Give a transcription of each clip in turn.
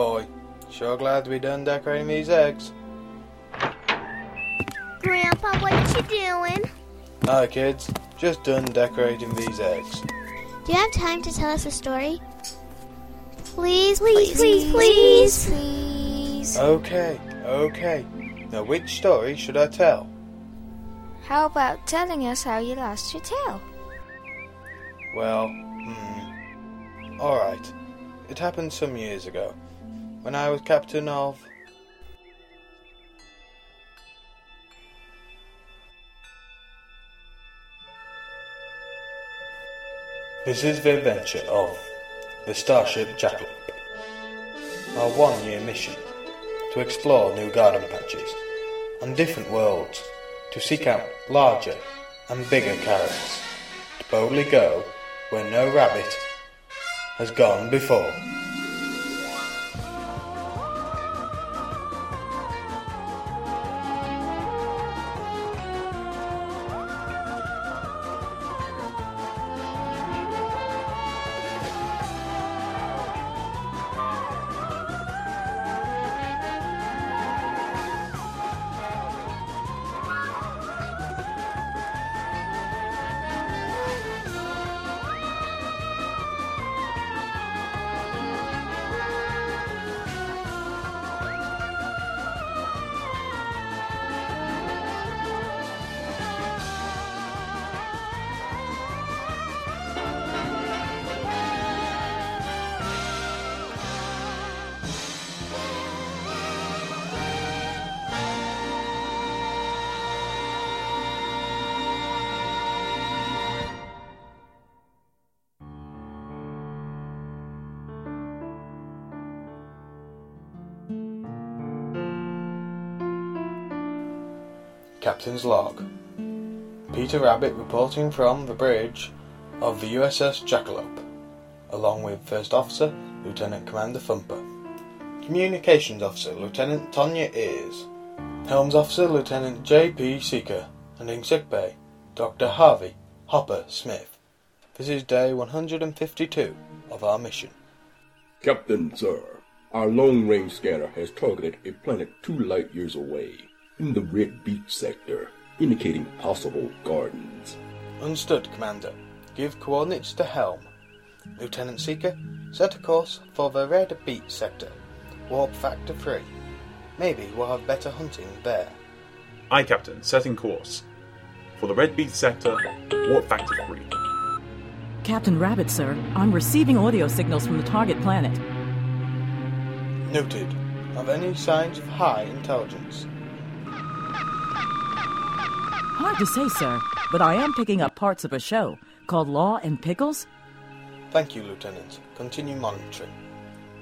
boy. Sure glad to be done decorating these eggs. Grandpa, what you doing? Hi, kids. Just done decorating these eggs. Do you have time to tell us a story? Please, please, please, please, please. Okay, okay. Now, which story should I tell? How about telling us how you lost your tail? Well, hmm. Alright. It happened some years ago, when I was captain of. This is the adventure of the Starship Jackalope. Our one year mission to explore new garden patches and different worlds, to seek out larger and bigger carrots, to boldly go where no rabbit has gone before. Captain's log. Peter Rabbit reporting from the bridge of the USS Jackalope, along with First Officer Lieutenant Commander Thumper, Communications Officer Lieutenant Tonya Ears, Helms Officer Lieutenant J.P. Seeker, and in sick bay, Dr. Harvey Hopper Smith. This is day 152 of our mission. Captain, sir, our long range scanner has targeted a planet two light years away in the Red Beach sector, indicating possible gardens. Understood, Commander. Give coordinates to Helm. Lieutenant Seeker, set a course for the Red Beach sector. Warp factor 3. Maybe we'll have better hunting there. Aye, Captain, setting course. For the Red Beach sector, warp factor 3. Captain Rabbit, sir, I'm receiving audio signals from the target planet. Noted. Of any signs of high intelligence? Hard to say, sir, but I am picking up parts of a show called Law and Pickles. Thank you, Lieutenant. Continue monitoring.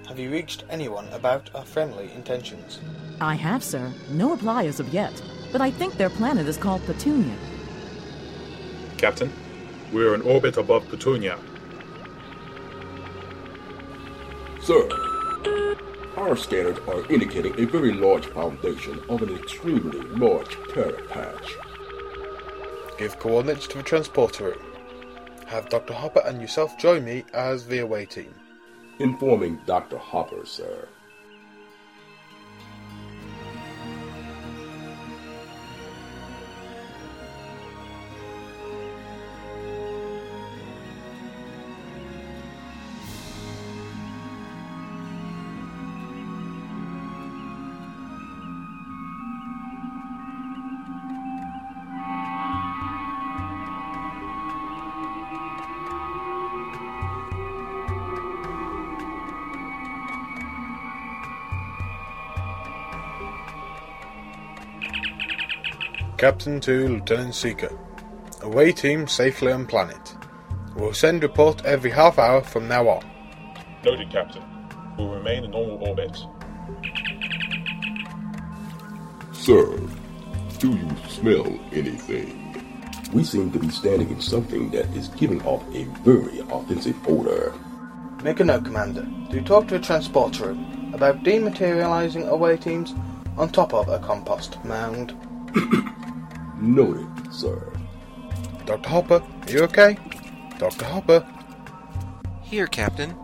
Have you reached anyone about our friendly intentions? I have, sir. No reply as of yet, but I think their planet is called Petunia. Captain, we're in orbit above Petunia. Sir, our scanners are indicating a very large foundation of an extremely large terra patch. Give coordinates to the transporter room. Have Dr. Hopper and yourself join me as the away team. Informing Dr. Hopper, sir. Captain to Lieutenant Seeker. Away team safely on planet. We'll send report every half hour from now on. Noted, Captain. We'll remain in normal orbit. Sir, do you smell anything? We seem to be standing in something that is giving off a very offensive odor. Make a note, Commander. Do talk to a transporter room about dematerializing away teams on top of a compost mound. Noted, sir. Dr. Hopper, are you okay? Dr. Hopper? Here, Captain.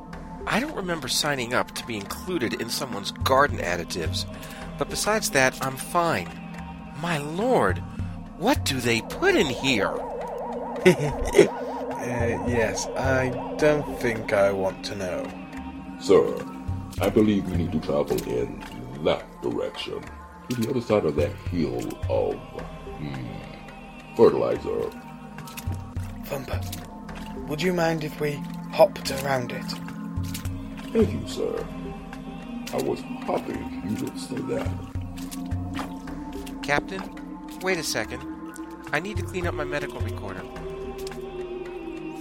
I don't remember signing up to be included in someone's garden additives, but besides that, I'm fine. My lord, what do they put in here? Uh, yes, I don't think I want to know. Sir, I believe we need to travel in that direction, to the other side of that hill of hmm, fertilizer. Thumper, would you mind if we hopped around it? Thank you, sir. I was hoping you would say that. Captain, wait a second. I need to clean up my medical recorder.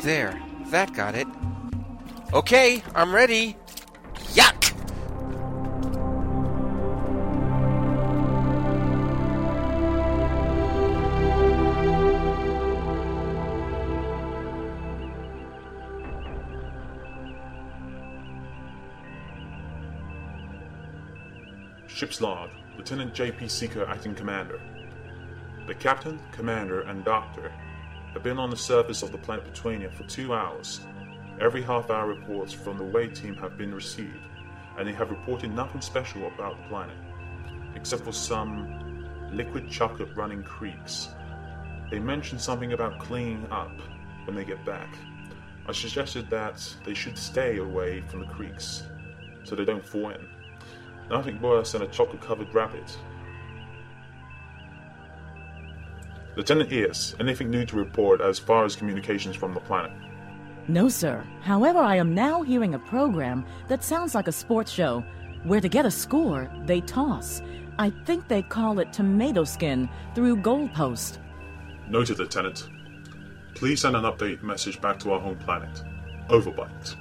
There, that got it. Okay, I'm ready. Ship's log, Lieutenant J.P. Seeker, acting commander. The captain, commander, and doctor have been on the surface of the planet Petunia for two hours. Every half hour reports from the way team have been received, and they have reported nothing special about the planet, except for some liquid chocolate running creeks. They mentioned something about cleaning up when they get back. I suggested that they should stay away from the creeks so they don't fall in. Nothing worse than a chocolate covered rabbit. Lieutenant Ears, anything new to report as far as communications from the planet? No, sir. However, I am now hearing a program that sounds like a sports show where to get a score, they toss. I think they call it tomato skin through goalpost. Noted, Lieutenant. Please send an update message back to our home planet, Overbite.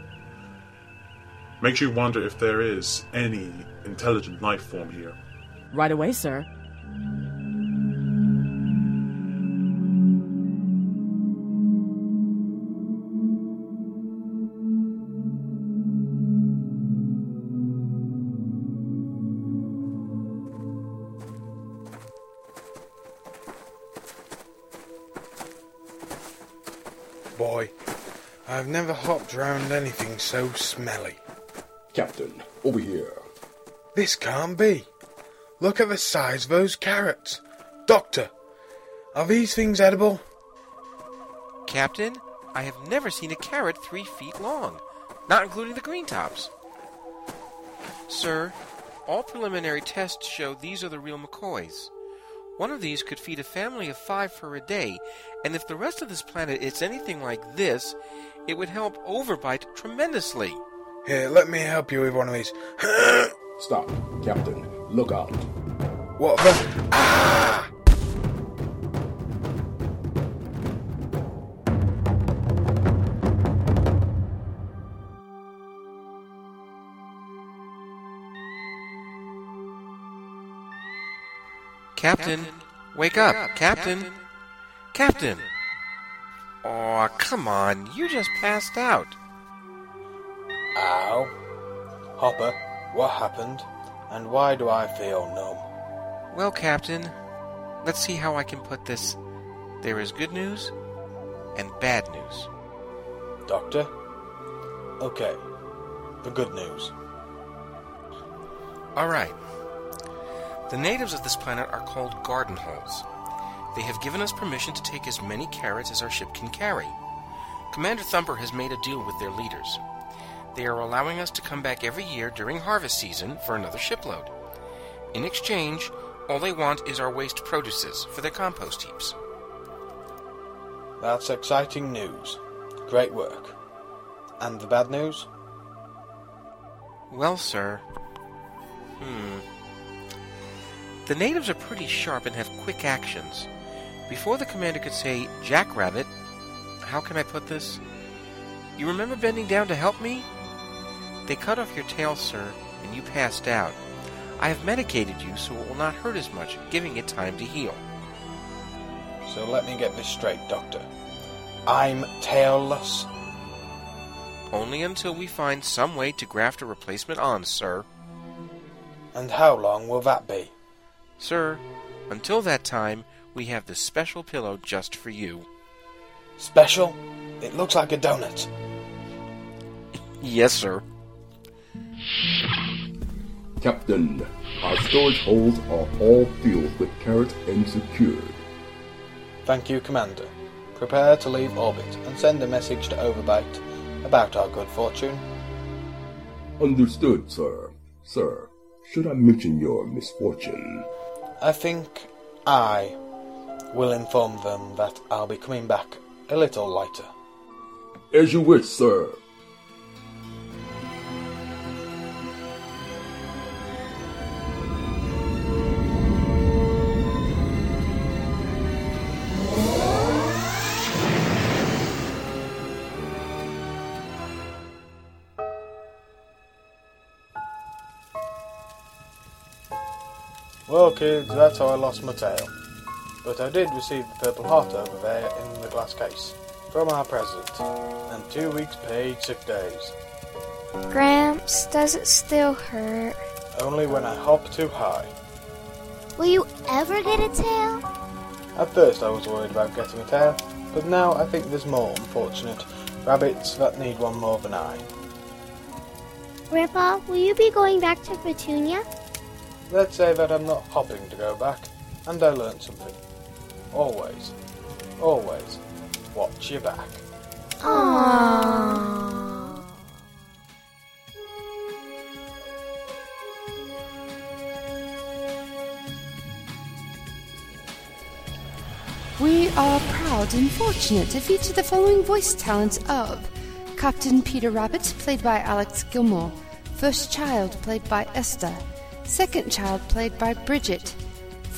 Makes you wonder if there is any intelligent life form here. Right away, sir. Boy, I've never hopped round anything so smelly. Captain, over here. This can't be. Look at the size of those carrots. Doctor, are these things edible? Captain, I have never seen a carrot three feet long, not including the green tops. Sir, all preliminary tests show these are the real McCoys. One of these could feed a family of five for a day, and if the rest of this planet is anything like this, it would help Overbite tremendously. Here, let me help you with one of these. Stop, Captain. Look out. what the? Ah! Captain, wake up, Captain. Captain. Aw, come on, you just passed out. Ow. Hopper, what happened? And why do I feel numb? Well, Captain, let's see how I can put this. There is good news and bad news. Doctor? Okay. The good news. All right. The natives of this planet are called garden holes. They have given us permission to take as many carrots as our ship can carry. Commander Thumper has made a deal with their leaders. They are allowing us to come back every year during harvest season for another shipload. In exchange, all they want is our waste produces for their compost heaps. That's exciting news. Great work. And the bad news? Well, sir. Hmm. The natives are pretty sharp and have quick actions. Before the commander could say, Jackrabbit, how can I put this? You remember bending down to help me? They cut off your tail, sir, and you passed out. I have medicated you so it will not hurt as much, giving it time to heal. So let me get this straight, Doctor. I'm tailless. Only until we find some way to graft a replacement on, sir. And how long will that be? Sir, until that time, we have this special pillow just for you. Special? It looks like a donut. Yes, sir. Captain, our storage holds are all filled with carrots and secured. Thank you, Commander. Prepare to leave orbit and send a message to Overbite about our good fortune. Understood, sir. Sir, should I mention your misfortune? I think I will inform them that I'll be coming back a little lighter. As you wish, sir. Well, kids, that's how I lost my tail. But I did receive the Purple Heart over there in the glass case from our president, and two weeks' paid sick days. Gramps, does it still hurt? Only when I hop too high. Will you ever get a tail? At first, I was worried about getting a tail, but now I think there's more unfortunate rabbits that need one more than I. Grandpa, will you be going back to Petunia? Let's say that I'm not hopping to go back, and I learned something. Always, always, watch your back. Aww. We are proud and fortunate to feature the following voice talents of Captain Peter Rabbit, played by Alex Gilmore, First Child, played by Esther, Second Child, played by Bridget,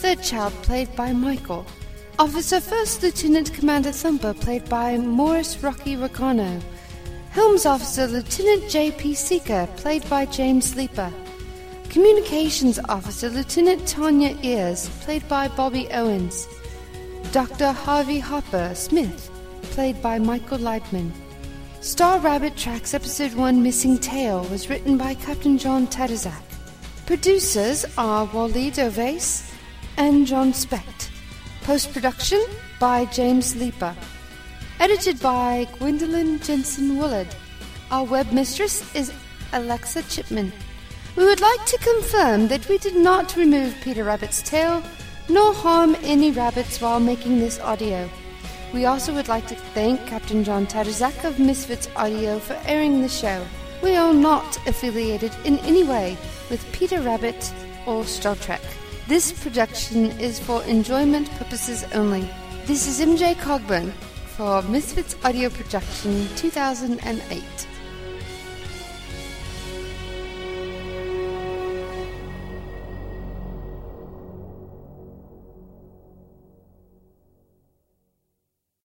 Third Child, played by Michael, Officer First Lieutenant Commander Thumper, played by Morris Rocky Racano, Helms Officer Lieutenant J.P. Seeker, played by James Leeper, Communications Officer Lieutenant Tanya Ears, played by Bobby Owens, Dr. Harvey Hopper Smith, played by Michael Leibman. Star Rabbit Tracks Episode 1 Missing Tail was written by Captain John Tadazak. Producers are Waleed Ovais and John Specht. Post production by James Leeper. Edited by Gwendolyn Jensen Willard. Our web mistress is Alexa Chipman. We would like to confirm that we did not remove Peter Rabbit's tail nor harm any rabbits while making this audio. We also would like to thank Captain John Tadazak of Misfits Audio for airing the show. We are not affiliated in any way with Peter Rabbit or Star Trek. This production is for enjoyment purposes only. This is MJ Cogburn for Misfits Audio Production 2008.